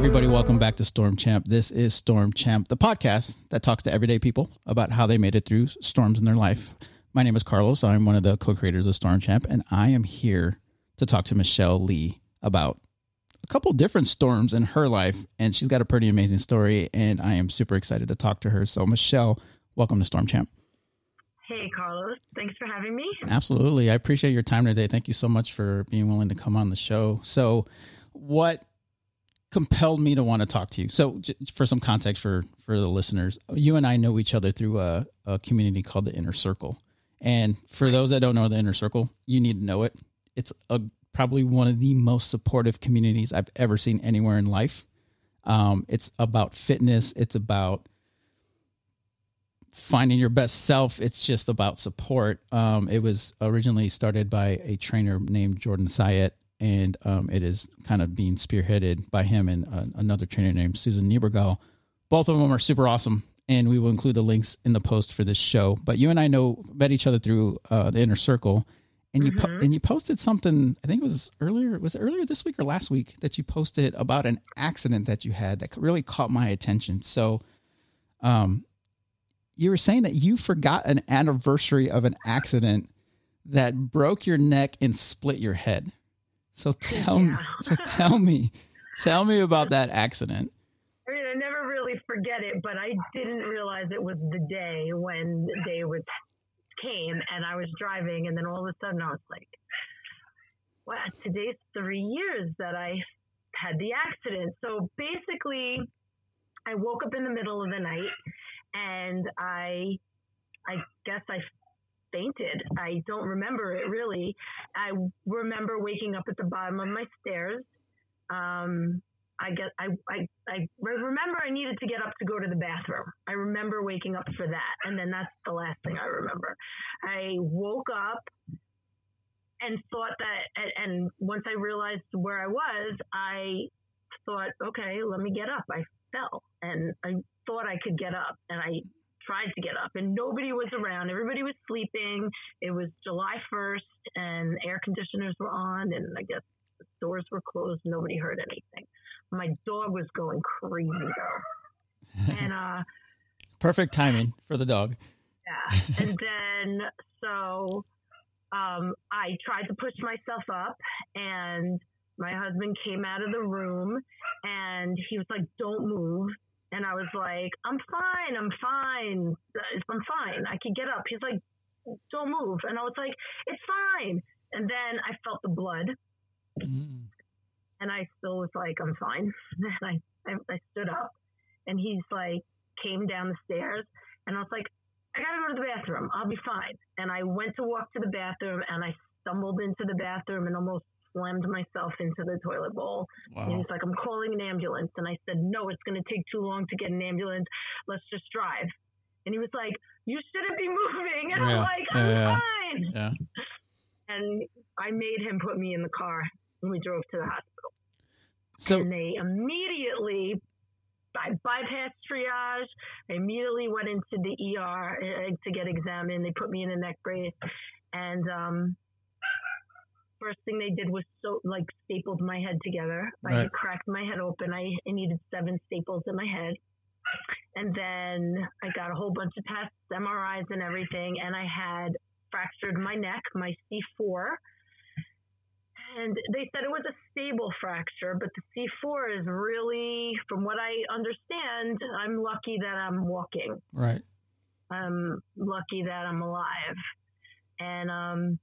everybody, welcome back to Storm Champ. This is Storm Champ, the podcast that talks to everyday people about how they made it through storms in their life. My name is Carlos. I'm one of the co creators of Storm Champ, and I am here to talk to Michelle Lee about a couple different storms in her life. And she's got a pretty amazing story, and I am super excited to talk to her. So, Michelle, welcome to Storm Champ. Hey, Carlos. Thanks for having me. Absolutely. I appreciate your time today. Thank you so much for being willing to come on the show. So, what compelled me to want to talk to you. So, j- for some context for for the listeners, you and I know each other through a, a community called the Inner Circle. And for those that don't know the Inner Circle, you need to know it. It's a probably one of the most supportive communities I've ever seen anywhere in life. Um, it's about fitness. It's about finding your best self. It's just about support. Um, it was originally started by a trainer named Jordan Syatt, and um, it is kind of being spearheaded by him and uh, another trainer named Susan Niebergall. Both of them are super awesome, and we will include the links in the post for this show. But you and I know met each other through uh, the inner circle, and you po- and you posted something. I think it was earlier. Was it earlier this week or last week that you posted about an accident that you had that really caught my attention. So, um, you were saying that you forgot an anniversary of an accident that broke your neck and split your head. So tell me, so tell me, tell me about that accident. I mean, I never really forget it, but I didn't realize it was the day when they was came and I was driving, and then all of a sudden I was like, "Wow, today's three years that I had the accident." So basically, I woke up in the middle of the night, and I, I guess I fainted. I don't remember it really. I remember waking up at the bottom of my stairs. Um, I get I, I I remember I needed to get up to go to the bathroom. I remember waking up for that, and then that's the last thing I remember. I woke up and thought that, and, and once I realized where I was, I thought, okay, let me get up. I fell, and I thought I could get up, and I tried to get up, and nobody was around. Everybody was sleeping. It was July first, and air conditioners were on, and I guess the stores were closed. Nobody heard anything my dog was going crazy though. And uh Perfect timing for the dog. yeah. And then so um I tried to push myself up and my husband came out of the room and he was like, Don't move and I was like, I'm fine, I'm fine. I'm fine. I can get up. He's like, Don't move and I was like, It's fine. And then I felt the blood Mm. and I still was like, I'm fine. And I, I, I stood up and he's like, came down the stairs and I was like, I gotta go to the bathroom. I'll be fine. And I went to walk to the bathroom and I stumbled into the bathroom and almost slammed myself into the toilet bowl. And Wow. he's like, I'm calling an ambulance. And I said, No, it's going to take too long to get an ambulance. Let's just drive. And he was like, You shouldn't be moving. And Yeah, I'm like, I'm yeah. fine. Yeah. And I made him put me in the car and we drove to the hospital. So and they immediately I bypassed triage. I immediately went into the ER to get examined. They put me in a neck brace, and um, first thing they did was so like stapled my head together. I Right. had cracked my head open. I, I needed seven staples in my head, and then I got a whole bunch of tests, MRIs, and everything, and I had fractured my neck, my C4 and they said it was a stable fracture, but the C4 is really, from what I understand, I'm lucky that I'm walking. right. I'm lucky that I'm alive. And um,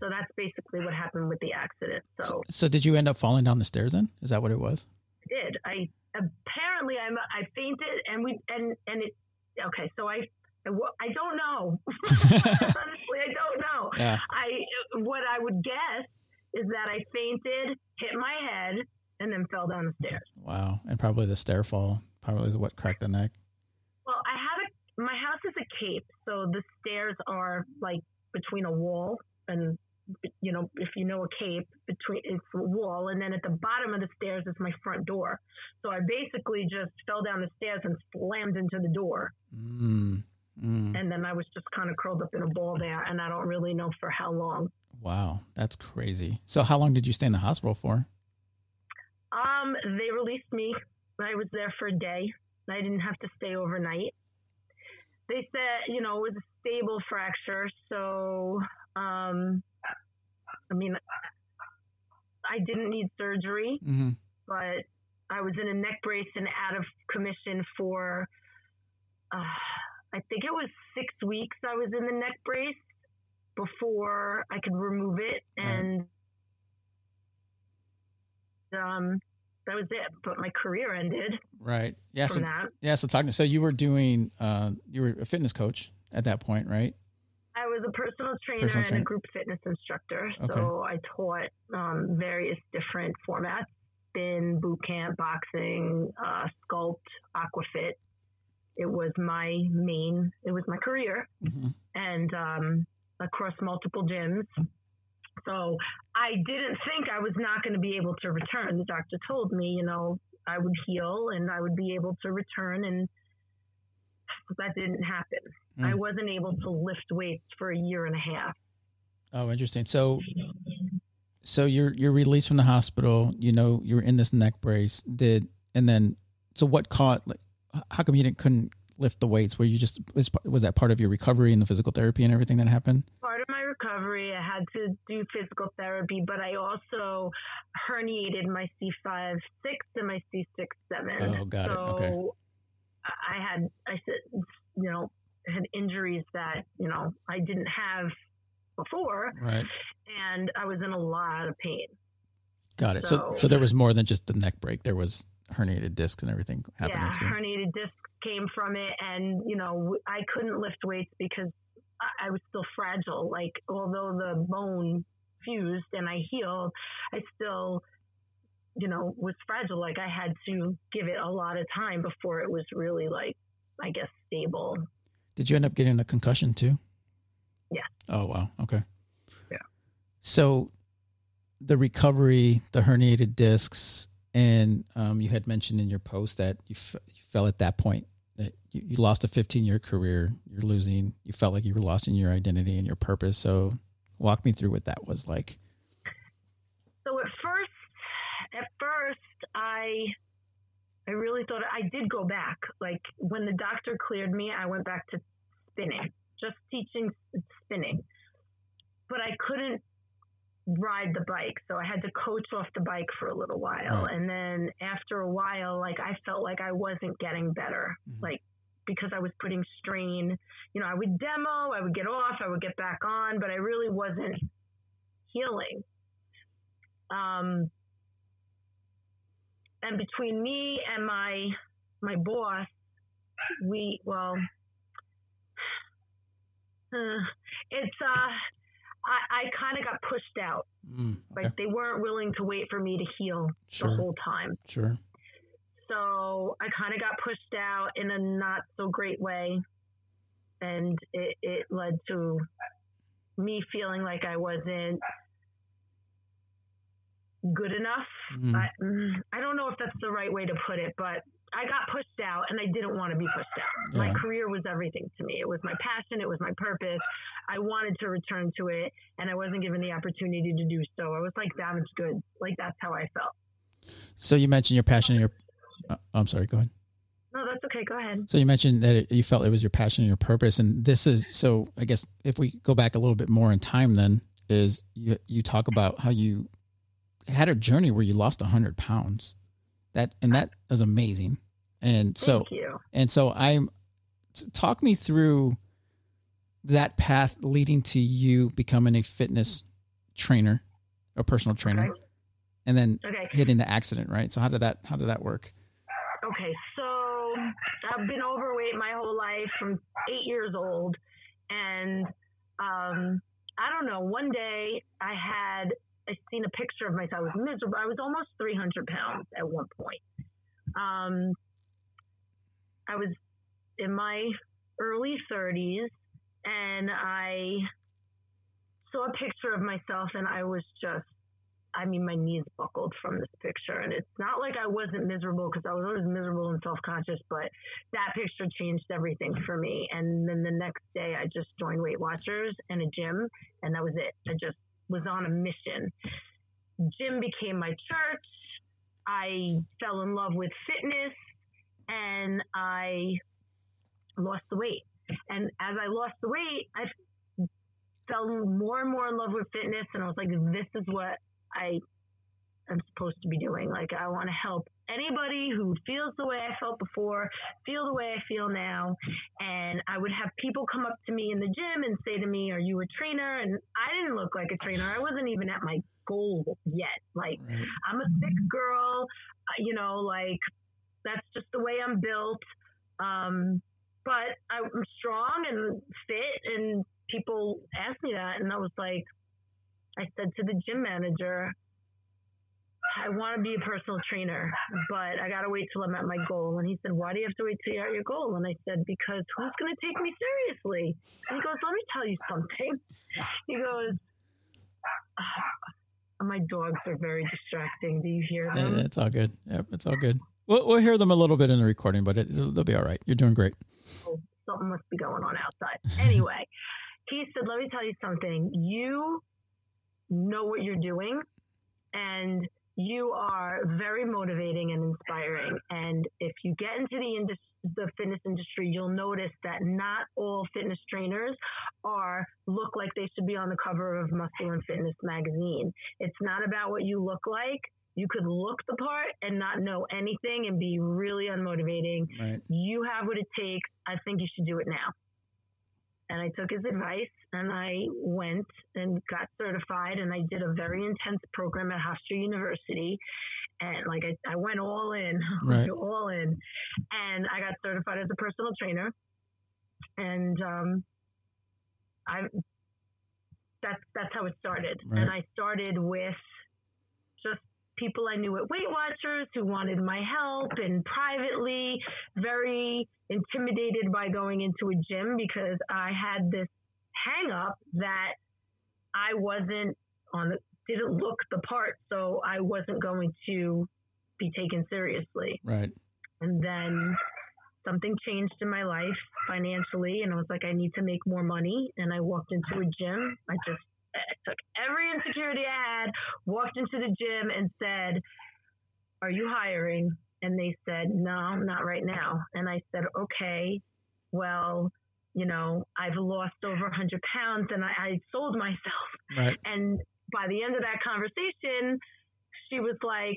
so that's basically what happened with the accident. So So, so did you end up falling down the stairs then? Is that what it was? I did. I apparently I'm I fainted and we and and it okay. So I I, I don't know. Honestly, I don't know. Yeah. I what I would guess is that I fainted, hit my head, and then fell down the stairs. Wow. And probably the stair fall probably is what cracked the neck. Well, I have a my house is a cape, so the stairs are like between a wall and you know if you know a cape between it's a wall, and then at the bottom of the stairs is my front door. So I basically just fell down the stairs and slammed into the door, Mm. Mm. and then I was just kind of curled up in a ball there, and I don't really know for how long. Wow. That's crazy. So how long did you stay in the hospital for? Um, they released me. I was there for a day. I didn't have to stay overnight. They said, you know, it was a stable fracture, so um, I mean, I didn't need surgery, Mm-hmm. but I was in a neck brace and out of commission for, uh, I think it was six weeks. I was in the neck brace before I could remove it, and um, that was it. But my career ended Right. Yeah. So that. yeah. So talking. So you were doing. Uh, you were a fitness coach at that point, right? I was a personal trainer Personal and a group fitness instructor. Okay. So I taught um, various different formats: spin, boot camp, boxing, uh, sculpt, aquafit. It was my main. It was my career, Mm-hmm. and um, across multiple gyms. So I didn't think I was not going to be able to return. The doctor told me, you know, I would heal and I would be able to return, and that didn't happen. I Mm. wasn't able to lift weights for a year and a half. Oh, interesting. So, so you're you're released from the hospital. You know, you're in this neck brace. Did and then so what caught? Like, how come you didn't couldn't lift the weights? Were you just was was that part of your recovery and the physical therapy and everything that happened? Part of my recovery, I had to do physical therapy, but I also herniated my C5 6 and my C6 7. Oh, got it. so Okay. I I had, I said, you know, had injuries that, you know, I didn't have before, Right. and I was in a lot of pain. Got it. So So- so there was more than just the neck break. There was herniated discs and everything happening yeah, too. herniated discs came from it, and you know I couldn't lift weights because I, I was still fragile. Like although the bone fused and I healed, I still, you know, was fragile. Like I had to give it a lot of time before it was really like, I guess, stable. Did you end up getting a concussion too? Yeah. Oh wow. Okay. Yeah. So the recovery, the herniated discs, and um, you had mentioned in your post that you, f- you fell at that point that you, you lost a 15 year career. You're losing. You felt like you were lost in your identity and your purpose. So walk me through what that was like. So at first, at first, I, I really thought I did go back. Like when the doctor cleared me, I went back to spinning, just teaching spinning. But I couldn't ride the bike, so I had to coach off the bike for a little while. Right. And then after a while, like I felt like I wasn't getting better, Mhm. like because I was putting strain. You know, I would demo, I would get off, I would get back on, but I really wasn't healing. Um, and between me and my my boss, we well, uh, it's uh, I, I kind of got pushed out. Mm, okay. Like they weren't willing to wait for me to heal the whole time. Sure. So I kind of got pushed out in a not so great way. And it, it led to me feeling like I wasn't good enough. Mm, I, I don't know if that's the right way to put it, but I got pushed out and I didn't want to be pushed out. My career was everything to me. It was my passion, it was my purpose. I wanted to return to it and I wasn't given the opportunity to do so. I was like damaged goods. Like that's how I felt. So you mentioned your passion and your. Uh, I'm sorry. Go ahead. No, that's okay. Go ahead. So you mentioned that it, you felt it was your passion and your purpose, and this is so. I guess if we go back a little bit more in time, then is you you talk about how you had a journey where you lost hundred pounds, that and that is amazing, and so Thank you. and so I'm talk me through that path leading to you becoming a fitness trainer, a personal trainer, Okay. and then Okay. hitting the accident, right? So how did that how did that work? Okay, so I've been overweight my whole life from eight years old. And um, I don't know, one day I had, I seen a picture of myself. I was miserable. I was almost 300 pounds at one point. Um, I was in my early 30s and I saw a picture of myself and I was just I mean, my knees buckled from this picture. And it's not like I wasn't miserable because I was always miserable and self conscious, but that picture changed everything for me. And then the next day, I just joined Weight Watchers and a gym, and that was it. I just was on a mission. Gym became my church. I fell in love with fitness and I lost the weight. And as I lost the weight, I fell more and more in love with fitness. And I was like, this is what I am supposed to be doing. Like, I want to help anybody who feels the way I felt before, feel the way I feel now. And I would have people come up to me in the gym and say to me, Are you a trainer? And I didn't look like a trainer. I wasn't even at my goal yet. Like, right. I'm a thick girl, uh, you know, like, that's just the way I'm built. Um, but I'm strong and fit, and people asked me that, and I was like, I said to the gym manager, I want to be a personal trainer, but I got to wait till I'm at my goal. And he said, Why do you have to wait till you're at your goal? And I said, Because who's going to take me seriously? And he goes, Let me tell you something. He goes, oh, My dogs are very distracting. Do you hear them? Yeah, it's all good. Yep, it's all good. We'll, we'll hear them a little bit in the recording, but it, they'll be all right. You're doing great. Oh, something must be going on outside. Anyway, he said, Let me tell you something. You know what you're doing. And you are very motivating and inspiring. And if you get into the industry, the fitness industry, you'll notice that not all fitness trainers are look like they should be on the cover of Muscle and Fitness magazine. It's not about what you look like. You could look the part and not know anything and be really unmotivating. Right. You have what it takes. I think you should do it now and I took his advice and I went and got certified and I did a very intense program at Hofstra University. And like I, I went all in, right. all in, and I got certified as a personal trainer. And um, I that's that's how it started. Right. And I started with just people I knew at Weight Watchers who wanted my help and privately very intimidated by going into a gym because I had this hang up that I wasn't on the didn't look the part so I wasn't going to be taken seriously. Right. And then something changed in my life financially and I was like I need to make more money and I walked into a gym. I just I took every insecurity I had, walked into the gym and said, Are you hiring? And they said, No, not right now. And I said, Okay, well, you know, I've lost over 100 pounds and I, I sold myself. Right. And by the end of that conversation, she was like,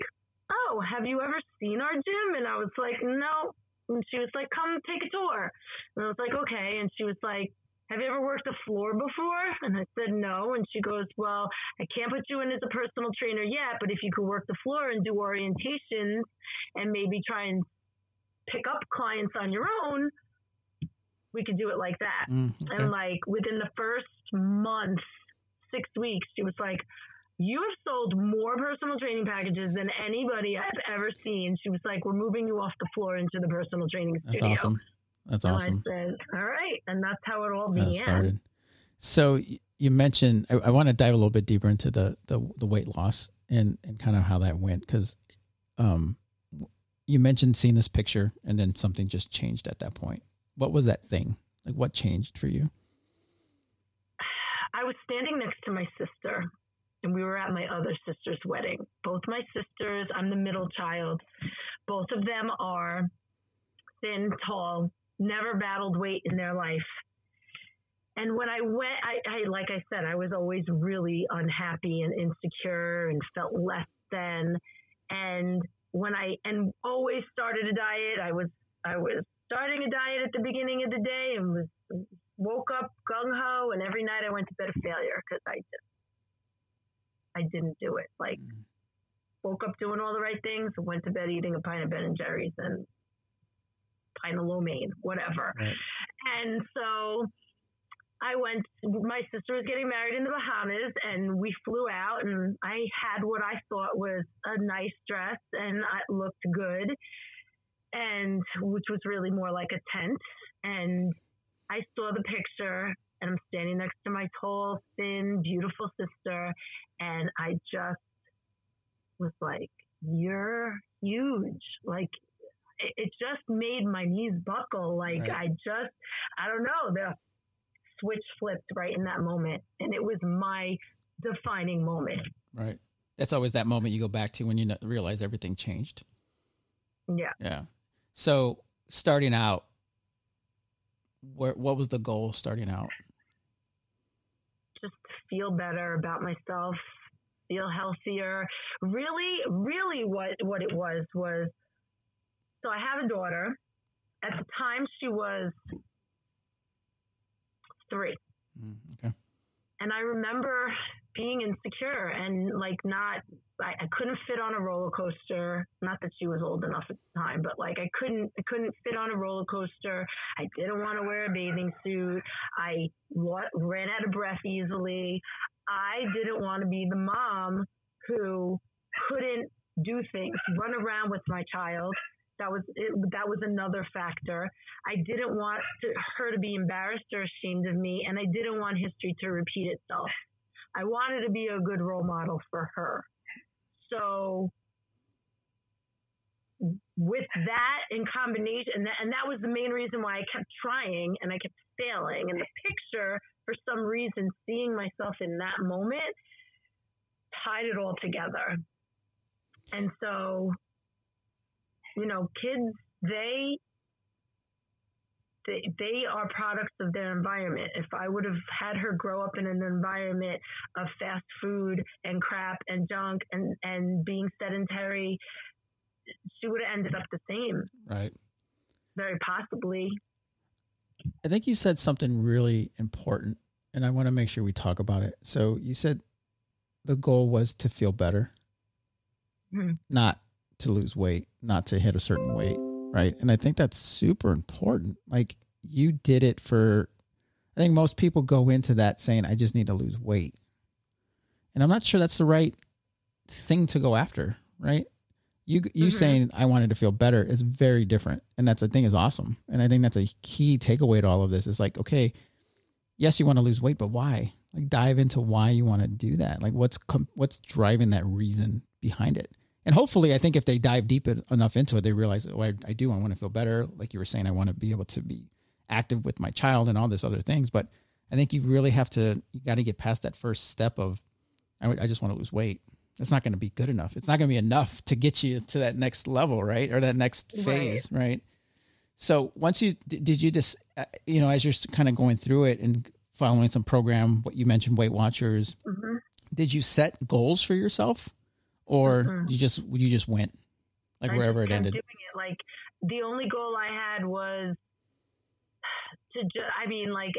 Oh, have you ever seen our gym? And I was like, No. And she was like, Come take a tour. And I was like, Okay. And she was like, have you ever worked the floor before? And I said, no. And she goes, well, I can't put you in as a personal trainer yet, but if you could work the floor and do orientations and maybe try and pick up clients on your own, we could do it like that. Mm, okay. And like within the first month, six weeks, she was like, you have sold more personal training packages than anybody I've ever seen. She was like, we're moving you off the floor into the personal training studio. That's awesome. That's awesome. And I said, all right. And that's how it all began. started. So you mentioned, I, I, want to dive a little bit deeper into the, the, the weight loss and, and kind of how that went. Cause, um, you mentioned seeing this picture and then something just changed at that point. What was that thing? Like what changed for you? I was standing next to my sister and we were at my other sister's wedding. Both my sisters, I'm the middle child. Both of them are thin, tall, never battled weight in their life. And when I went, I, I, like I said, I was always really unhappy and insecure and felt less than. And when I and always started a diet, I was I was starting a diet at the beginning of the day and was woke up gung ho, and every night I went to bed a failure because I just I didn't do it. Like mm. woke up doing all the right things, went to bed eating a pint of Ben and Jerry's, and pint of lo mein, whatever. Right. And so I went, my sister was getting married in the Bahamas and we flew out and I had what I thought was a nice dress and it looked good and which was really more like a tent. And I saw the picture and I'm standing next to my tall, thin, beautiful sister. And I just was like, you're huge. Like it just made my knees buckle. Like right. I just, I don't know, the switch flipped right in that moment, and it was my defining moment. Right. that's always that moment you go back to when you realize everything changed. Yeah. Yeah. So starting out, where what was the goal starting out? Just feel better about myself, feel healthier. Really, really, what what it was was. So I have a daughter. At the time, she was three. Mm, okay. And I remember being insecure and like not I, I, couldn't fit on a roller coaster not that she was old enough at the time but like i couldn't i couldn't fit on a roller coaster i didn't want to wear a bathing suit i what, ran out of breath easily i didn't want to be the mom who couldn't do things run around with my child that was it, that was another factor. I didn't want to, her to be embarrassed or ashamed of me, and I didn't want history to repeat itself. I wanted to be a good role model for her. So with that in combination, and that, and that was the main reason why I kept trying and I kept failing. And the picture, for some reason, seeing myself in that moment tied it all together. And so, you know, kids, they they, they are products of their environment. If I would have had her grow up in an environment of fast food and crap and junk and, and being sedentary, she would have ended up the same. Right. Very possibly. I think you said something really important, and I want to make sure we talk about it. So you said the goal was to feel better, mm-hmm. not to lose weight, not to hit a certain weight right? And I think that's super important. Like you did it for I think most people go into that saying I just need to lose weight. And I'm not sure that's the right thing to go after, right? You you mm-hmm. saying I wanted to feel better is very different. And that's I think is awesome. And I think that's a key takeaway to all of this is like, okay, yes, you want to lose weight, but why? Like dive into why you want to do that. Like what's com- what's driving that reason behind it and hopefully, I think if they dive deep enough into it, they realize, oh, I, I do. I want to feel better. Like you were saying, I want to be able to be active with my child and all this other things. But I think you really have to, you got to get past that first step of, I, I just want to lose weight. It's not going to be good enough. It's not going to be enough to get you to that next level, right? Or that next phase, right? right? So once you, did you just, uh, you know, as you're kind of going through it and following some program, what you mentioned, Weight Watchers, mm-hmm. did you set goals for yourself? Or mm-hmm. you just you just went like I wherever it ended? Doing it like the only goal I had was to. Ju- I mean, like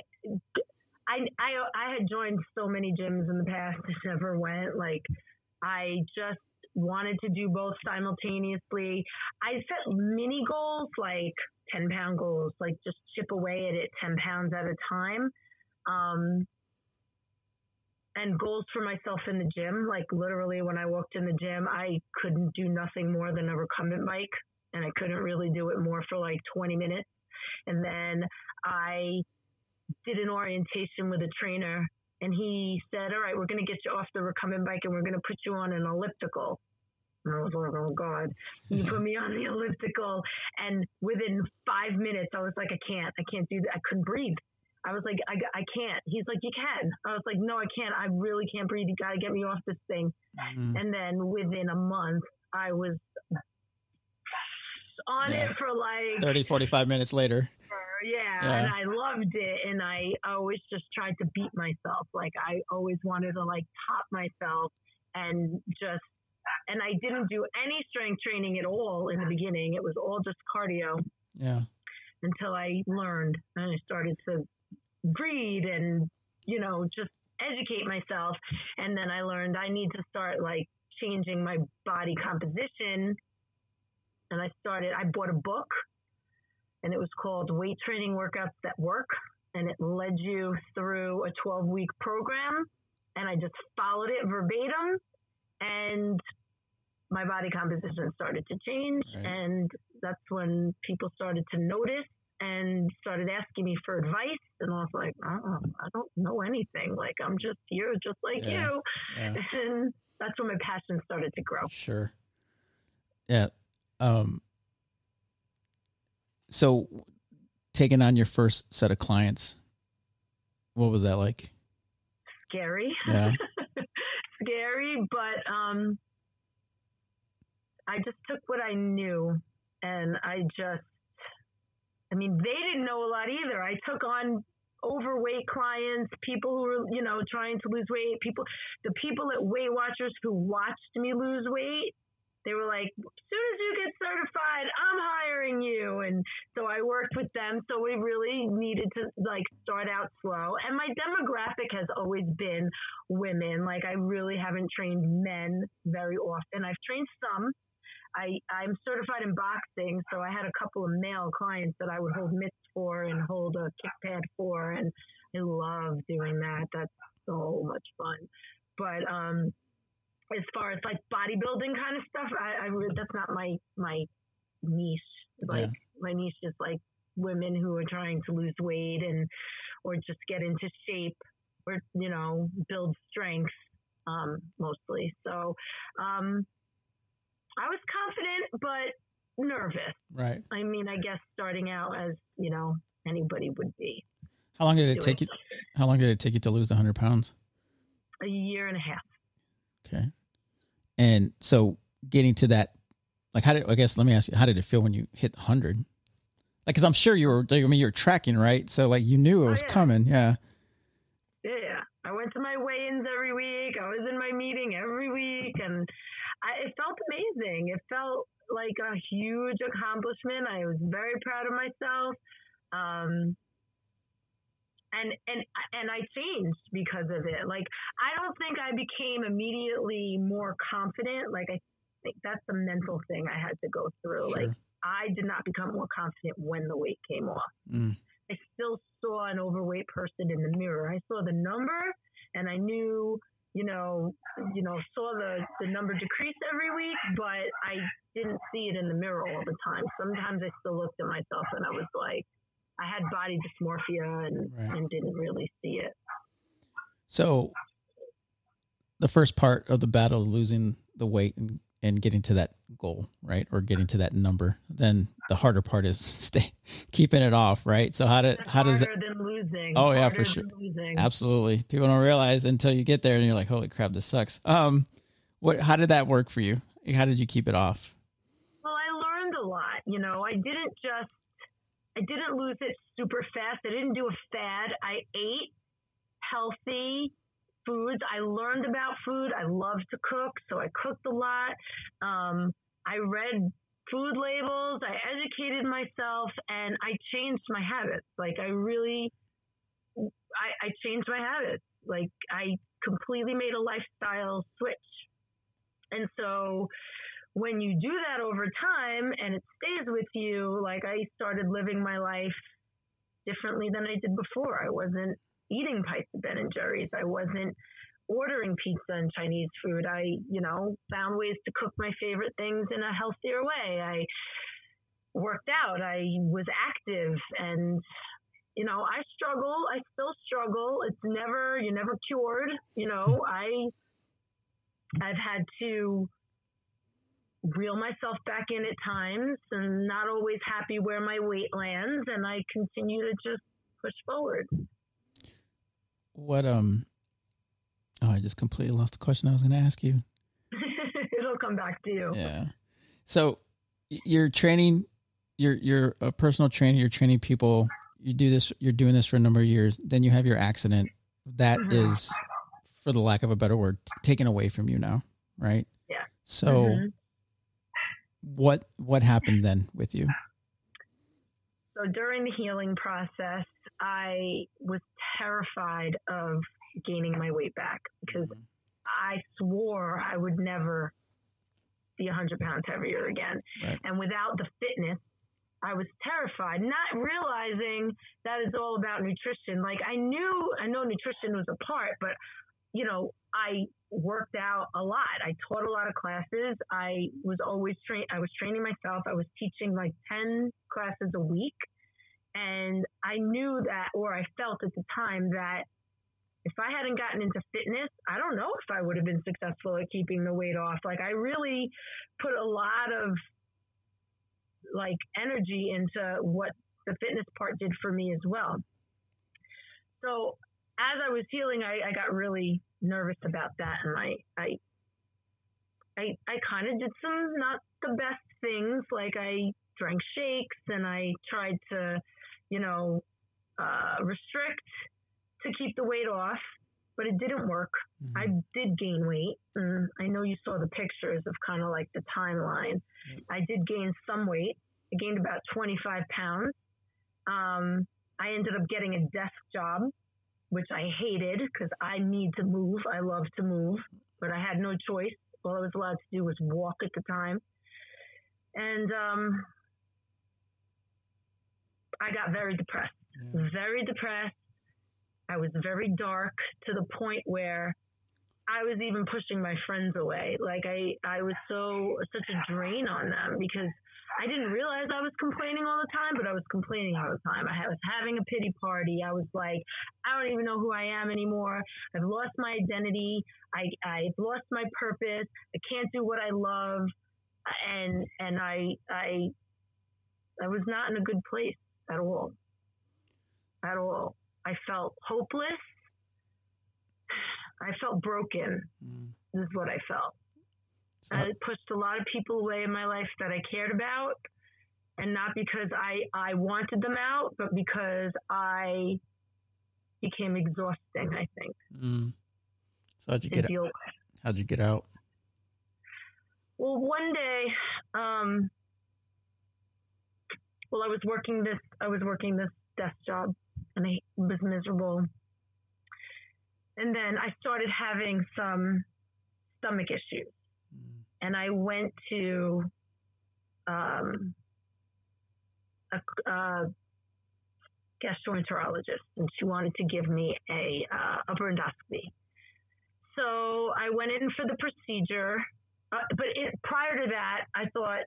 I I I had joined so many gyms in the past, never went. Like I just wanted to do both simultaneously. I set mini goals like 10 pound goals, like just chip away at it 10 pounds at a time. Um, and goals for myself in the gym. Like literally, when I walked in the gym, I couldn't do nothing more than a recumbent bike, and I couldn't really do it more for like 20 minutes. And then I did an orientation with a trainer, and he said, "All right, we're going to get you off the recumbent bike, and we're going to put you on an elliptical." And I was like, "Oh God!" You put me on the elliptical, and within five minutes, I was like, "I can't, I can't do that. I couldn't breathe." I was like, I, I can't. He's like, you can. I was like, no, I can't. I really can't breathe. You got to get me off this thing. Mm-hmm. And then within a month, I was on yeah. it for like 30, 45 minutes later. Yeah, yeah, and I loved it. And I always just tried to beat myself. Like, I always wanted to like top myself and just, and I didn't do any strength training at all in the beginning. It was all just cardio. Yeah. Until I learned and I started to read and, you know, just educate myself. And then I learned I need to start like changing my body composition. And I started, I bought a book and it was called Weight Training Workouts That Work. And it led you through a 12 week program. And I just followed it verbatim. And my body composition started to change. Right. And that's when people started to notice and started asking me for advice. And I was like, oh, I don't know anything. Like, I'm just here just like yeah. you. Yeah. And that's when my passion started to grow. Sure. Yeah. Um, so taking on your first set of clients, what was that like? Scary. Yeah. scary, but um, I just took what I knew and I just, I mean, they didn't know a lot either. I took on overweight clients, people who were, you know, trying to lose weight, people, the people at Weight Watchers who watched me lose weight, they were like, as soon as you get certified, I'm hiring you. And so I worked with them. So we really needed to like start out slow. And my demographic has always been women. Like I really haven't trained men very often. I've trained some, I, I'm certified in boxing, so I had a couple of male clients that I would hold mitts for and hold a kick pad for, and I love doing that. That's so much fun. But um, as far as like bodybuilding kind of stuff, I, I that's not my my niche. Like yeah. my niche is like women who are trying to lose weight and or just get into shape or you know build strength um, mostly. So um, I was confident, but nervous. Right. I mean, I guess starting out as you know anybody would be. How long did it take you? How long did it take you to lose the hundred pounds? A year and a half. Okay. And so getting to that, like, how did I guess? Let me ask you, how did it feel when you hit hundred? Like, because I'm sure you were. I mean, you're tracking, right? So, like, you knew it oh, was oh, yeah. coming. Yeah. Yeah, I went to my weigh-ins every week. I was in my meeting every week, and I, it felt amazing. It felt like a huge accomplishment. I was very proud of myself. Um, and and and I changed because of it. Like I don't think I became immediately more confident. Like I think that's the mental thing I had to go through. Sure. Like I did not become more confident when the weight came off. Mm. I still saw an overweight person in the mirror. I saw the number and I knew you know, you know, saw the, the number decrease every week, but I didn't see it in the mirror all the time. Sometimes I still looked at myself and I was like, I had body dysmorphia and, right. and didn't really see it. So the first part of the battle is losing the weight and, and getting to that goal, right? Or getting to that number. Then the harder part is stay keeping it off, right? So how did how does it losing? Oh yeah, for sure. Absolutely. People don't realize until you get there and you're like, holy crap, this sucks. Um, what? How did that work for you? How did you keep it off? Well, I learned a lot. You know, I didn't just I didn't lose it super fast. I didn't do a fad. I ate healthy foods. I learned about food. I love to cook, so I cooked a lot. Um, I read food labels. I educated myself, and I changed my habits. Like I really, I, I changed my habits. Like I completely made a lifestyle switch, and so when you do that over time and it stays with you, like I started living my life differently than I did before. I wasn't eating pints of Ben and Jerry's. I wasn't ordering pizza and Chinese food. I, you know, found ways to cook my favorite things in a healthier way. I worked out. I was active and you know, I struggle. I still struggle. It's never you're never cured, you know. Hmm. I I've had to reel myself back in at times and not always happy where my weight lands and I continue to just push forward. What um oh I just completely lost the question I was gonna ask you. It'll come back to you. Yeah. So you're training you're you're a personal trainer, you're training people, you do this you're doing this for a number of years, then you have your accident. That mm-hmm. is for the lack of a better word, taken away from you now, right? Yeah. So mm-hmm what what happened then with you? So during the healing process, I was terrified of gaining my weight back because mm-hmm. I swore I would never be 100 pounds heavier again. Right. And without the fitness, I was terrified, not realizing that it's all about nutrition. Like I knew, I know nutrition was a part, but you know, I worked out a lot. I taught a lot of classes. I was always train. I was training myself. I was teaching like 10 classes a week. And I knew that, or I felt at the time that if I hadn't gotten into fitness, I don't know if I would have been successful at keeping the weight off. Like I really put a lot of like energy into what the fitness part did for me as well. So as I was healing, I, I got really nervous about that, and I I I, I kind of did some not the best things, like I drank shakes and I tried to, you know, uh, restrict to keep the weight off, but it didn't work. Mm-hmm. I did gain weight. And I know you saw the pictures of kind of like the timeline. Mm-hmm. I did gain some weight. I gained about 25 pounds. Um, I ended up getting a desk job, which I hated because I need to move. I love to move, but I had no choice. All I was allowed to do was walk at the time. And um, I got very depressed, yeah. very depressed. I was very dark to the point where I was even pushing my friends away. Like I, I was so such a drain on them because I didn't realize I was complaining all the time, but I was complaining all the time. I was having a pity party. I was like, I don't even know who I am anymore. I've lost my identity. I, I've lost my purpose. I can't do what I love. And, and I, I, I was not in a good place at all. At all. I felt hopeless. I felt broken. Mm. This is what I felt. I pushed a lot of people away in my life that I cared about, and not because I I wanted them out, but because I became exhausting. I think. Mm. So how'd you get out? How'd you get out? Well, one day, um, well, I was working this. I was working this desk job, and I was miserable. And then I started having some stomach issues and I went to um, a, a gastroenterologist, and she wanted to give me a uh, upper endoscopy. So I went in for the procedure, uh, but it, prior to that, I thought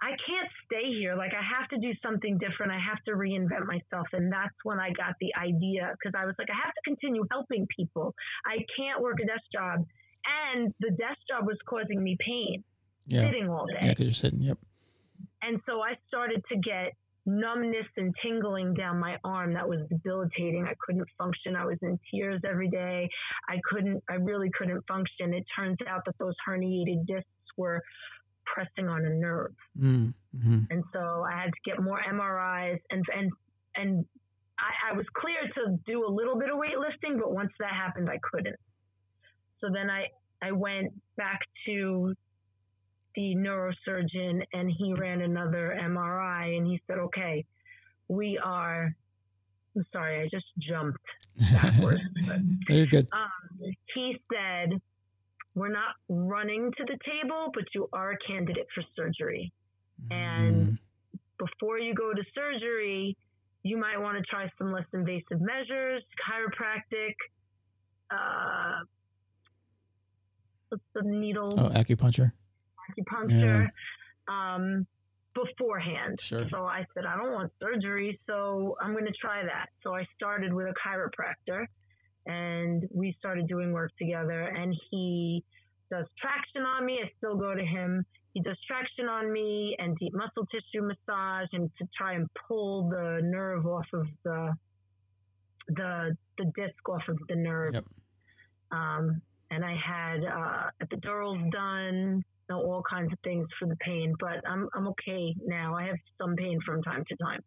I can't stay here. Like I have to do something different. I have to reinvent myself, and that's when I got the idea because I was like, I have to continue helping people. I can't work a desk job and the desk job was causing me pain yeah. sitting all day. Yeah, because you're sitting. Yep. And so I started to get numbness and tingling down my arm that was debilitating. I couldn't function. I was in tears every day. I couldn't, I really couldn't function. It turns out that those herniated discs were pressing on a nerve. Mm-hmm. And so I had to get more MRIs and, and, and I, I was clear to do a little bit of weightlifting, but once that happened, I couldn't. So then I, I went back to the neurosurgeon and he ran another MRI and he said, okay, we are, I'm sorry, I just jumped backwards. You're good. Um, he said, we're not running to the table, but you are a candidate for surgery. Mm. And before you go to surgery, you might want to try some less invasive measures, chiropractic, uh, the needle. Oh, acupuncture. Acupuncture. Yeah. Um, beforehand. Sure. So I said, I don't want surgery, so I'm going to try that. So I started with a chiropractor and we started doing work together and he does traction on me. I still go to him. He does traction on me and deep muscle tissue massage and to try and pull the nerve off of the the the disc off of the nerve. Yep. Um, and I had uh, epidurals done, you know, all kinds of things for the pain. But I'm I'm okay now. I have some pain from time to time.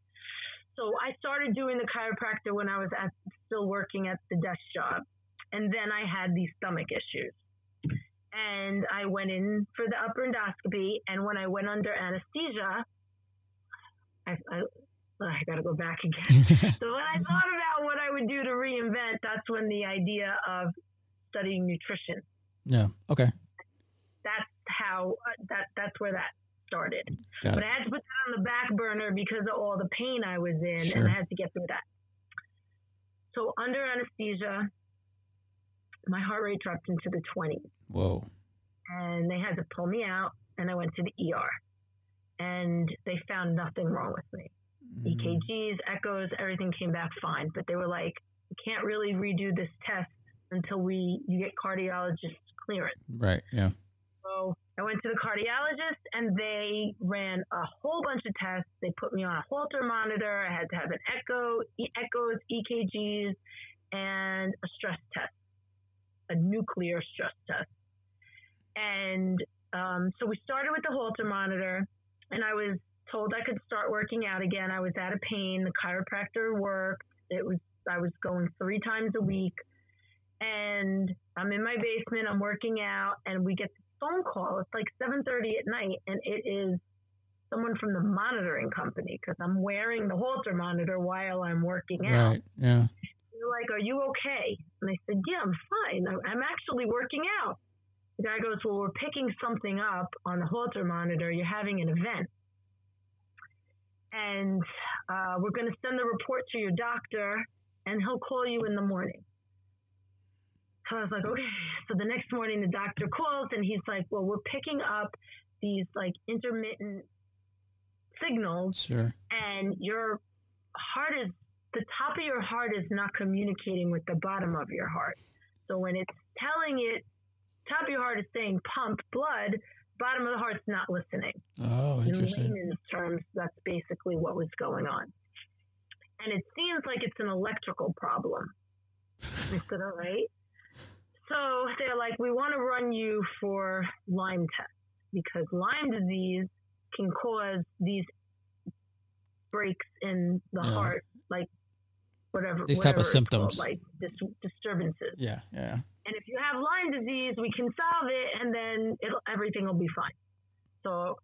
So I started doing the chiropractor when I was at, still working at the desk job, and then I had these stomach issues. And I went in for the upper endoscopy, and when I went under anesthesia, I, I I got to go back again. so when I thought about what I would do to reinvent, that's when the idea of studying nutrition. Yeah. Okay. That's how uh, that that's where that started. Got but it. I had to put that on the back burner because of all the pain I was in, sure. and I had to get through that. So under anesthesia, my heart rate dropped into the 20s. Whoa. And they had to pull me out, and I went to the ER. And they found nothing wrong with me. Mm. EKGs, echoes, everything came back fine. But they were like, we can't really redo this test until we you get cardiologist clearance. Right. Yeah. So I went to the cardiologist and they ran a whole bunch of tests. They put me on a Holter monitor. I had to have an echo, e- echoes, EKGs, and a stress test, a nuclear stress test. And um, so we started with the Holter monitor, and I was told I could start working out again. I was out of pain. The chiropractor worked. It was I was going three times a week, and I'm in my basement. I'm working out, and we get the phone call. It's like 7:30 at night, and it is someone from the monitoring company because I'm wearing the Holter monitor while I'm working out. Right. Yeah. They're like, "Are you okay?" And I said, "Yeah, I'm fine. I'm actually working out." The guy goes, Well, we're picking something up on the Holter monitor. You're having an event. And uh, we're going to send the report to your doctor, and he'll call you in the morning. So I was like, okay. So the next morning, the doctor calls, and he's like, well, we're picking up these like intermittent signals, Sure. and your heart is the top of your heart is not communicating with the bottom of your heart. So when it's telling it, top of your heart is saying pump blood, bottom of the heart's not listening. Oh, interesting. In layman's terms, that's basically what was going on. And it seems like it's an electrical problem. I said, all right. So they're like, we want to run you for Lyme test because Lyme disease can cause these breaks in the Yeah. heart, like whatever. These type of it's called, symptoms. like dis- disturbances. Yeah. Yeah. And if you have Lyme disease, we can solve it, and then it'll, everything will be fine. So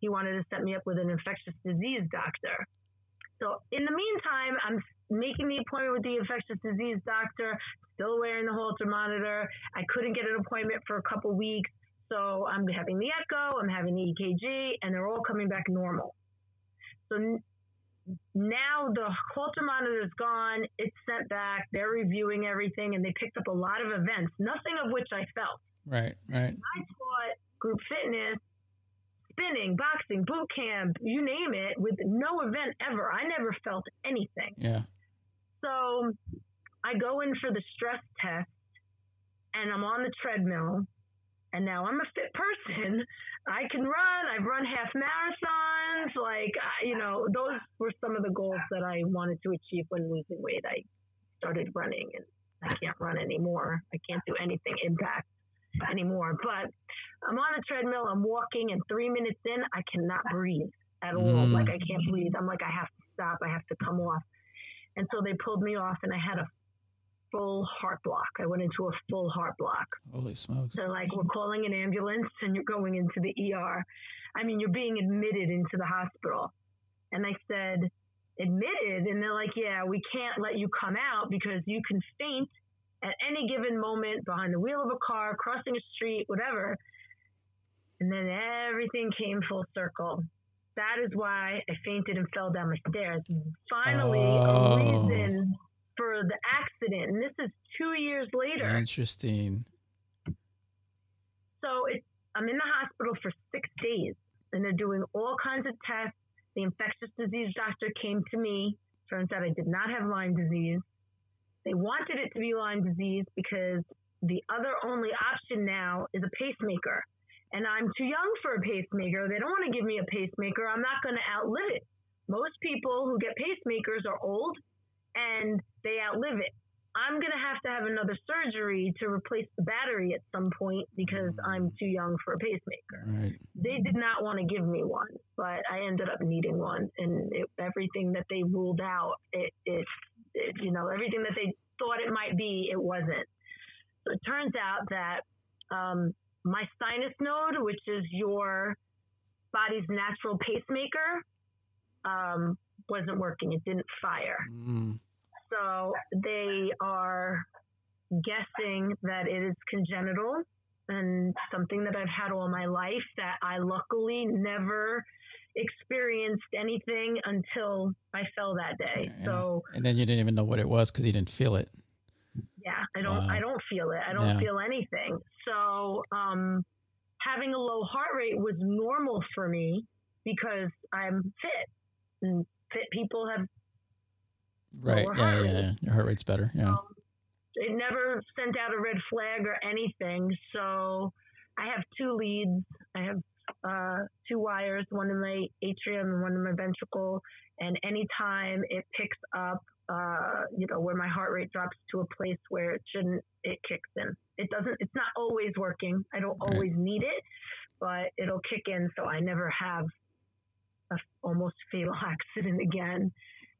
he wanted to set me up with an infectious disease doctor. So in the meantime, I'm making the appointment with the infectious disease doctor, still wearing the Holter monitor. I couldn't get an appointment for a couple weeks, so I'm having the echo, I'm having the EKG, and they're all coming back normal. So now the Holter monitor is gone. It's sent back. They're reviewing everything, and they picked up a lot of events, nothing of which I felt. Right. Right. I taught group fitness, spinning, boxing, boot camp, you name it, with no event ever. I never felt anything. Yeah. So I go in for the stress test and I'm on the treadmill. And now I'm a fit person. I can run. I've run half marathons. Like, you know, those were some of the goals that I wanted to achieve when losing weight. I started running and I can't run anymore. I can't do anything impact anymore. But I'm on a treadmill. I'm walking, and three minutes in, I cannot breathe at all. Mm. Like, I can't breathe. I'm like, I have to stop. I have to come off. And so they pulled me off, and I had a full heart block. I went into a full heart block. Holy smokes. They're like, we're calling an ambulance, and you're going into the ER. I mean, you're being admitted into the hospital. And I said, admitted? And they're like, yeah, we can't let you come out because you can faint at any given moment behind the wheel of a car, crossing a street, whatever. And then everything came full circle. That is why I fainted and fell down the stairs. Finally, Oh. a reason for the accident. And this is two years later. Interesting. So it's, I'm in the hospital for six days and they're doing all kinds of tests. The infectious disease doctor came to me. Turns out I did not have Lyme disease. They wanted it to be Lyme disease because the other only option now is a pacemaker. And I'm too young for a pacemaker. They don't want to give me a pacemaker. I'm not going to outlive it. Most people who get pacemakers are old and they outlive it. I'm going to have to have another surgery to replace the battery at some point because I'm too young for a pacemaker. Right. They did not want to give me one, but I ended up needing one. And it, everything that they ruled out, it, it, it, you know, everything that they thought it might be, it wasn't. So it turns out that um, my sinus node, which is your body's natural pacemaker, um, wasn't working. It didn't fire. Mm. So they are guessing that it is congenital and something that I've had all my life that I luckily never experienced anything until I fell that day. Yeah. So And then you didn't even know what it was because you didn't feel it. yeah, I don't Wow. I don't feel it. I don't Yeah. feel anything. So um having a low heart rate was normal for me because I'm fit. And fit people have Right. Yeah, yeah, yeah. Your heart rate's better. Yeah. Um, it never sent out a red flag or anything. So I have two leads. I have uh, two wires, one in my atrium and one in my ventricle. And anytime it picks up uh, you know, where my heart rate drops to a place where it shouldn't, it kicks in. It doesn't, it's not always working. I don't Right. always need it, but it'll kick in. So I never have a almost fatal accident again.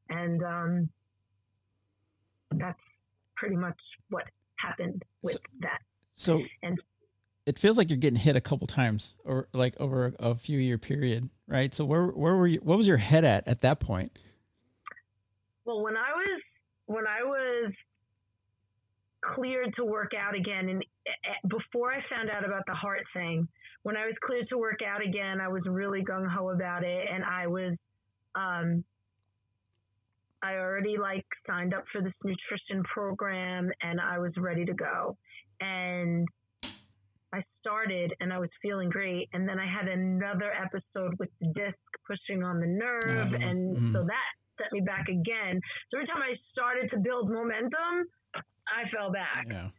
And, um, that's pretty much what happened with So- that. So And- it feels like you're getting hit a couple times, or like over a, a few year period, right? So where where were you? What was your head at at that point? Well, when I was when I was cleared to work out again, and uh, before I found out about the heart thing, when I was cleared to work out again, I was really gung ho about it, and I was, um, I already like signed up for this nutrition program, and I was ready to go, and. I started and I was feeling great, and then I had another episode with the disc pushing on the nerve, Uh, and mhm. so that set me back again. So every time I started to build momentum, I fell back. Yeah.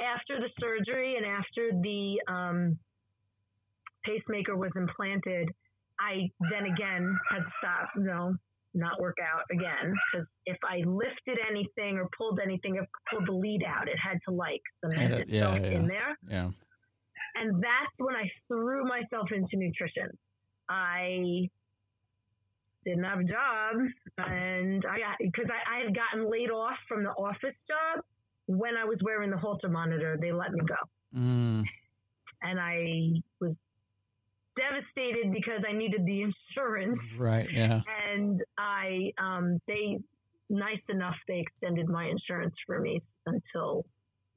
After the surgery and after the um, pacemaker was implanted, I then again had to stop, you know, not work out again. Because if I lifted anything or pulled anything, I pulled the lead out, it had to like cement Had yeah, itself yeah. in there. Yeah. And that's when I threw myself into nutrition. I didn't have a job and I got, because I, I had gotten laid off from the office job when I was wearing the Holter monitor, they let me go. Mm, And I was devastated because I needed the insurance right. Yeah. and I, um, they, nice enough, they extended my insurance for me until,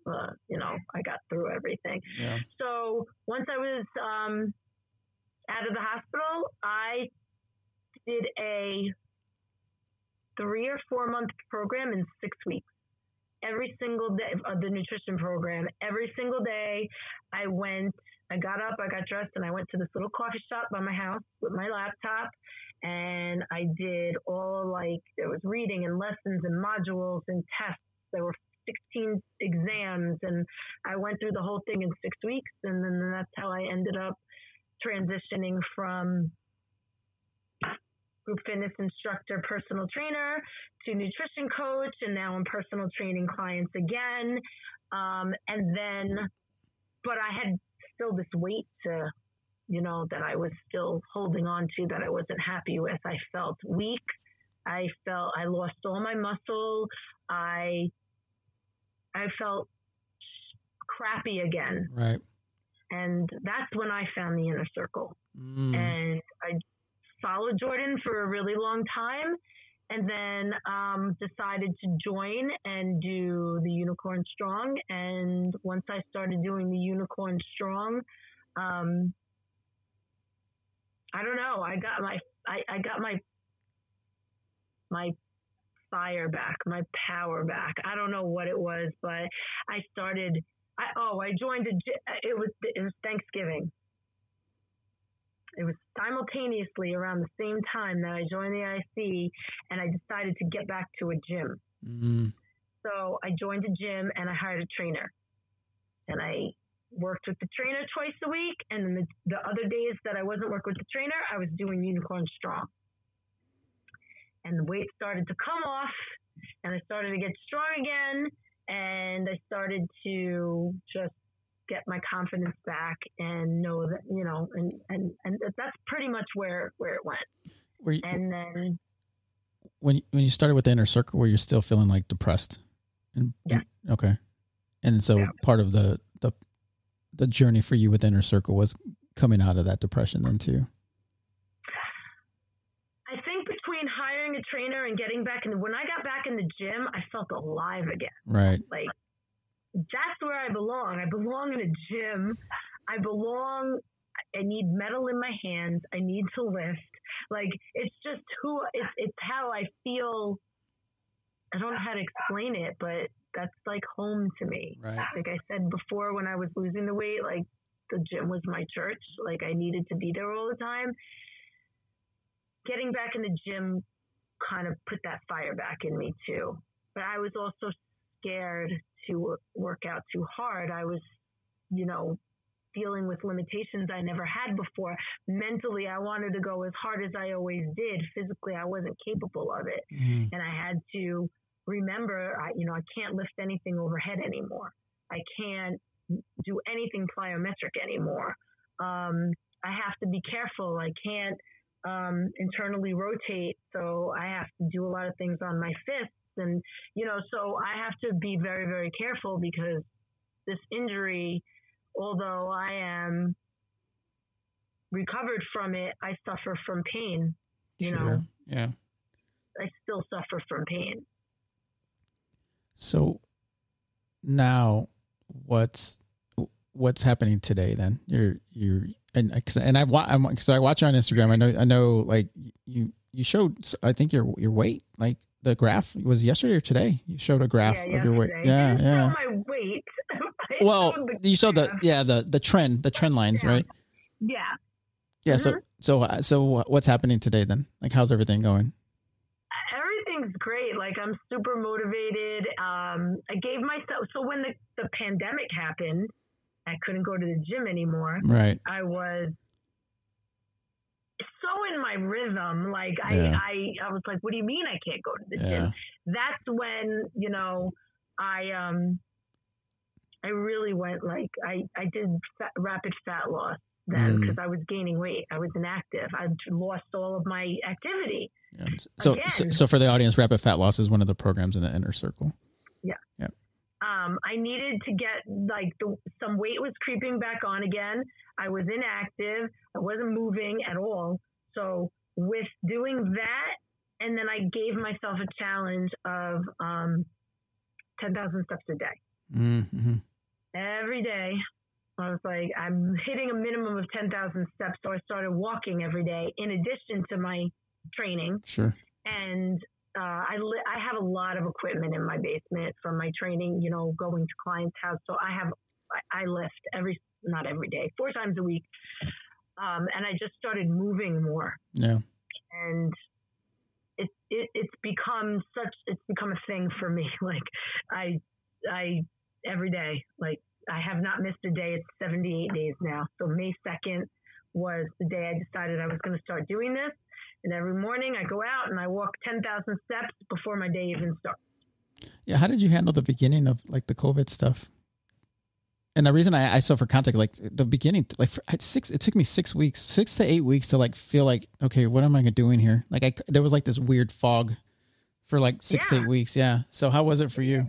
uh, you know, I got through everything. Yeah. So once I was um, out of the hospital, I did a three or four month program in six weeks. Every single day of the nutrition program, every single day, I went, I got up, I got dressed, and I went to this little coffee shop by my house with my laptop. And I did all like, there was reading and lessons and modules and tests. There were 16 exams and I went through the whole thing in six weeks, and then that's how I ended up transitioning from group fitness instructor, personal trainer to nutrition coach, and now I'm personal training clients again. Um, and then, but I had still this weight to, you know, that I was still holding on to that I wasn't happy with. I felt weak. I felt I lost all my muscle. I I felt crappy again. Right. And that's when I found the inner circle. Mm, And I followed Jordan for a really long time and then um, decided to join and do the Unicorn Strong. And once I started doing the Unicorn Strong, um, I don't know. I got my I, I got my my fire back, my power back. I don't know what it was, but I started. I oh, I joined a. It was it was Thanksgiving. It was simultaneously around the same time that I joined the IC, and I decided to get back to a gym. mm, So I joined a gym and I hired a trainer. And I worked with the trainer twice a week. And then the, the other days that I wasn't working with the trainer, I was doing Unicorn Strong. And the weight started to come off and I started to get strong again. And I started to just get my confidence back and know that, you know, and, and, and that's pretty much where, where it went. were you, And then when you- when you started with the inner circle, were you still feeling like depressed? And, Yeah. okay. And so Yeah. part of the the the journey for you with inner circle was coming out of that depression then too. I think between hiring a trainer and getting back in, when I got back in the gym, I felt alive again. Right. Like that's where I belong. I belong in a gym. I belong. I need metal in my hands. I need to lift. Like it's just who it's it's how I feel. I don't know how to explain it, but that's like home to me. Right. Like I said before, when I was losing the weight, like the gym was my church. Like I needed to be there all the time. Getting back in the gym kind of put that fire back in me too. But I was also scared to work out too hard. I was, you know, dealing with limitations I never had before. Mentally, I wanted to go as hard as I always did. Physically, I wasn't capable of it. Mhm. And I had to remember, I, you know, I can't lift anything overhead anymore. I can't do anything plyometric anymore. Um, I have to be careful. I can't um, internally rotate, so I have to do a lot of things on my fists, and you know, so I have to be very, very careful because this injury, although I am recovered from it, I suffer from pain. You sure. know, yeah, I still suffer from pain. So now, what's what's happening today? Then you're you're and and I I'm so I watch you on Instagram. I know I know like you you showed I think your your weight like the graph was yesterday or today. You showed a graph yeah, of your weight. Yeah, yeah. my weight. well, you showed the yeah the the trend the trend lines yeah. right. Yeah. Yeah. Mm-hmm. So so so what's happening today then? Like how's everything going? Everything's great. Like I'm super motivated. Um, I gave myself so when the the pandemic happened, I couldn't go to the gym anymore. Right. I was so in my rhythm. Like I, yeah. I, I was like, what do you mean I can't go to the yeah. gym? That's when, you know, I, um, I really went like, I, I did fat, rapid fat loss then because mm. I was gaining weight. I was inactive. I lost all of my activity. Yeah. So, so, so, for the audience, rapid fat loss is one of the programs in the inner circle. Yeah. Yeah. Um, I needed to get like the, some weight was creeping back on again. I was inactive. I wasn't moving at all. So with doing that, and then I gave myself a challenge of um, 10,000 steps a day. Mm-hmm. Every day, I was like, I'm hitting a minimum of 10,000 steps. So I started walking every day in addition to my training. Sure. And uh, I li- I have a lot of equipment in my basement from my training. You know, going to clients' house, so I have I, lift every not every day, four times a week, um, and I just started moving more. Yeah, and it, it it's become such it's become a thing for me. Like I I every day like I have not missed a day. It's 78 days now. So May 2nd was the day I decided I was going to start doing this. And every morning I go out and I walk 10,000 steps before my day even starts. Yeah. How did you handle the beginning of like the COVID stuff? And the reason I, I saw for context, like the beginning, like for, six, it took me six weeks, six to eight weeks to like feel like, okay, what am I doing here? Like I, there was like this weird fog for like six yeah. to eight weeks. Yeah. So how was it for you?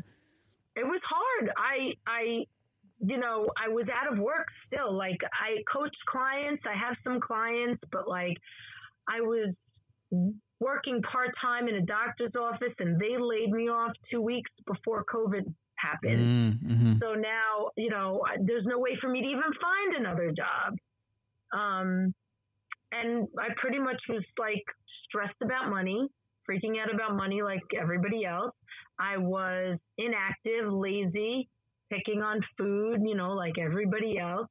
It was hard. I, I, you know, I was out of work still. Like I coach clients. I have some clients, but like I was working part time in a doctor's office and they laid me off two weeks before COVID happened. Mm-hmm. So now, you know, there's no way for me to even find another job. Um, and I pretty much was like stressed about money, freaking out about money like everybody else. I was inactive, lazy, picking on food, you know, like everybody else.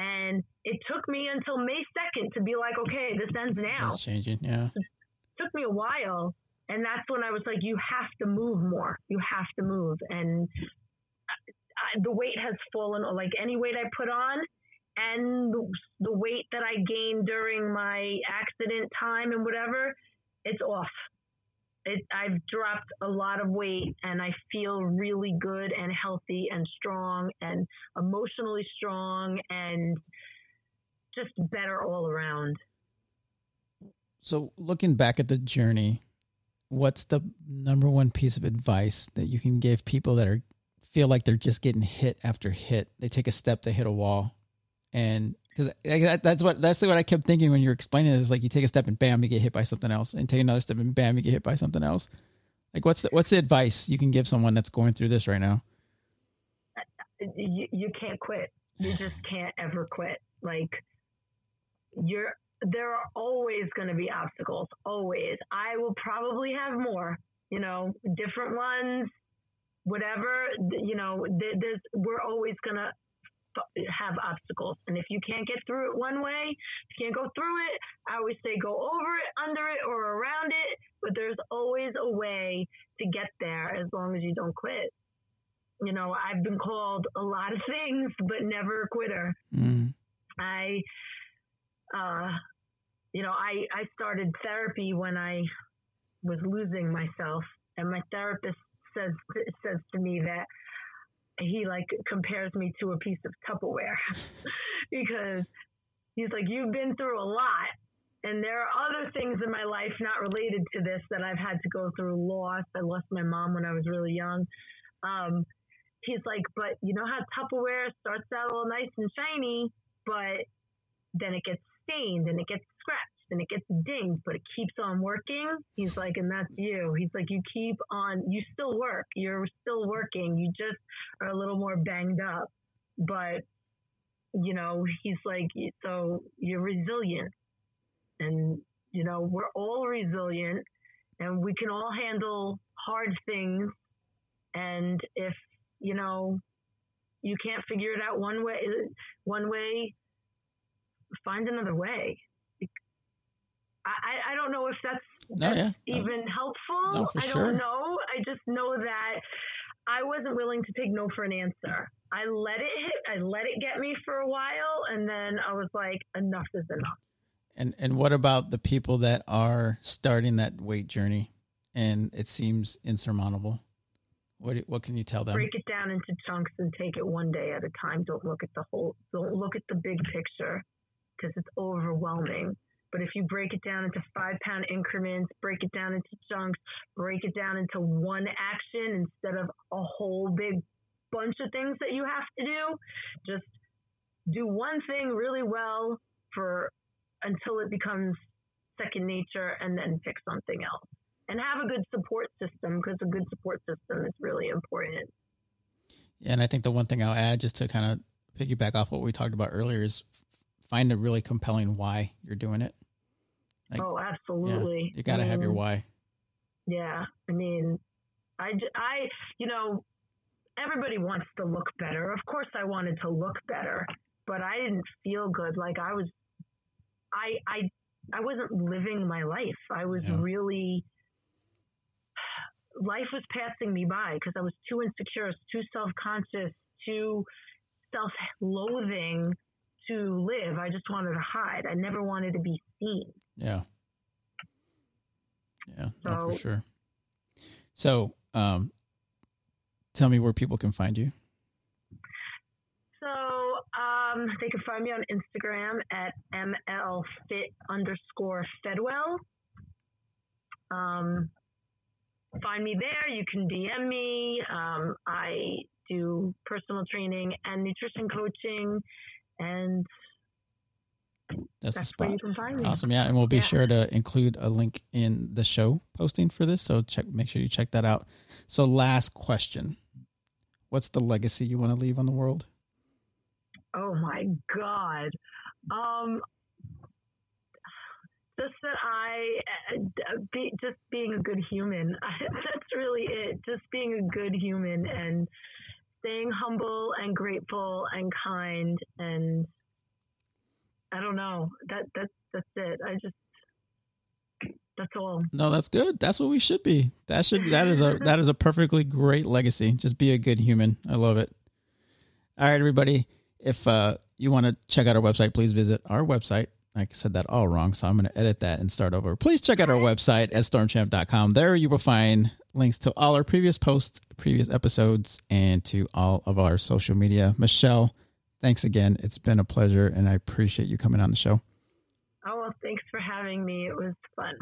And it took me until May 2nd to be like, okay, this ends now. It's changing, yeah. It took me a while. And that's when I was like, you have to move more. You have to move. And I, the weight has fallen, or like any weight I put on, and the weight that I gained during my accident time and whatever, it's off it, I've dropped a lot of weight and I feel really good and healthy and strong and emotionally strong and just better all around. So, looking back at the journey, what's the number one piece of advice that you can give people that are feel like they're just getting hit after hit? They take a step, they hit a wall, and because that's what that's what I kept thinking when you're explaining this. Is like you take a step and bam, you get hit by something else, and take another step and bam, you get hit by something else. Like what's the, what's the advice you can give someone that's going through this right now? Uh, uh, you, you can't quit. You just can't ever quit. Like you're there are always going to be obstacles. Always. I will probably have more. You know, different ones, whatever. You know, there's we're always going to have obstacles. And if you can't get through it one way, if you can't go through it, I always say go over it, under it, or around it. But there's always a way to get there as long as you don't quit. You know, I've been called a lot of things, but never a quitter. Mm. I, uh, you know, I, I started therapy when I was losing myself, and my therapist says says to me that he like compares me to a piece of Tupperware because he's like, You've been through a lot. And there are other things in my life not related to this that I've had to go through loss. I lost my mom when I was really young. Um, he's like, But you know how Tupperware starts out all nice and shiny, but then it gets stained and it gets scratched and it gets dinged, but it keeps on working. He's like, and that's you. He's like, you keep on, you still work. You're still working. You just are a little more banged up. But, you know, he's like, so you're resilient. And, you know, we're all resilient and we can all handle hard things. And if, you know, you can't figure it out one way, one way, find another way. I, I don't know if that's, that's yeah. even helpful. No, I don't know. I just know that I wasn't willing to take no for an answer. I let it hit. I let it get me for a while, and then I was like, enough is enough. And and what about the people that are starting that weight journey, and it seems insurmountable? What what can you tell them? Break it down into chunks and take it one day at a time. Don't look at the whole. Don't look at the big picture because it's overwhelming. But if you break it down into five pound increments, break it down into chunks, break it down into one action instead of a whole big bunch of things that you have to do, just do one thing really well for until it becomes second nature and then pick something else. And have a good support system because a good support system is really important. Yeah, and I think the one thing I'll add just to kind of piggyback off what we talked about earlier is find a really compelling why you're doing it. Like, oh, absolutely. Yeah, you got to have your um, why. Yeah. I mean, I, I, you know, everybody wants to look better. Of course, I wanted to look better, but I didn't feel good. Like I was, I, I, I wasn't living my life. I was yeah. really, life was passing me by because I was too insecure, too self conscious, too self loathing to live. I just wanted to hide. I never wanted to be seen. Yeah. Yeah, so, no, for sure. So, um, tell me where people can find you. So, um, they can find me on Instagram at mlfit underscore fedwell. Um, find me there. You can DM me. Um, I do personal training and nutrition coaching and that's, That's the spot. Awesome. Yeah. And we'll be yeah. sure to include a link in the show posting for this. So check, make sure you check that out. So last question. What's the legacy you want to leave on the world? Oh my God. Um, just that I, uh, be, just being a good human. That's really it. Just being a good human and staying humble and grateful and kind and I don't know. That that's that's it. I just that's all. No, that's good. That's what we should be. That should that is a that is a perfectly great legacy. Just be a good human. I love it. All right, everybody. If uh, you want to check out our website, please visit our website. I said that all wrong, so I'm going to edit that and start over. Please check out our website at stormchamp.com. There you will find links to all our previous posts, previous episodes, and to all of our social media. Michelle, thanks again. It's been a pleasure, and I appreciate you coming on the show. Oh, well, thanks for having me. It was fun.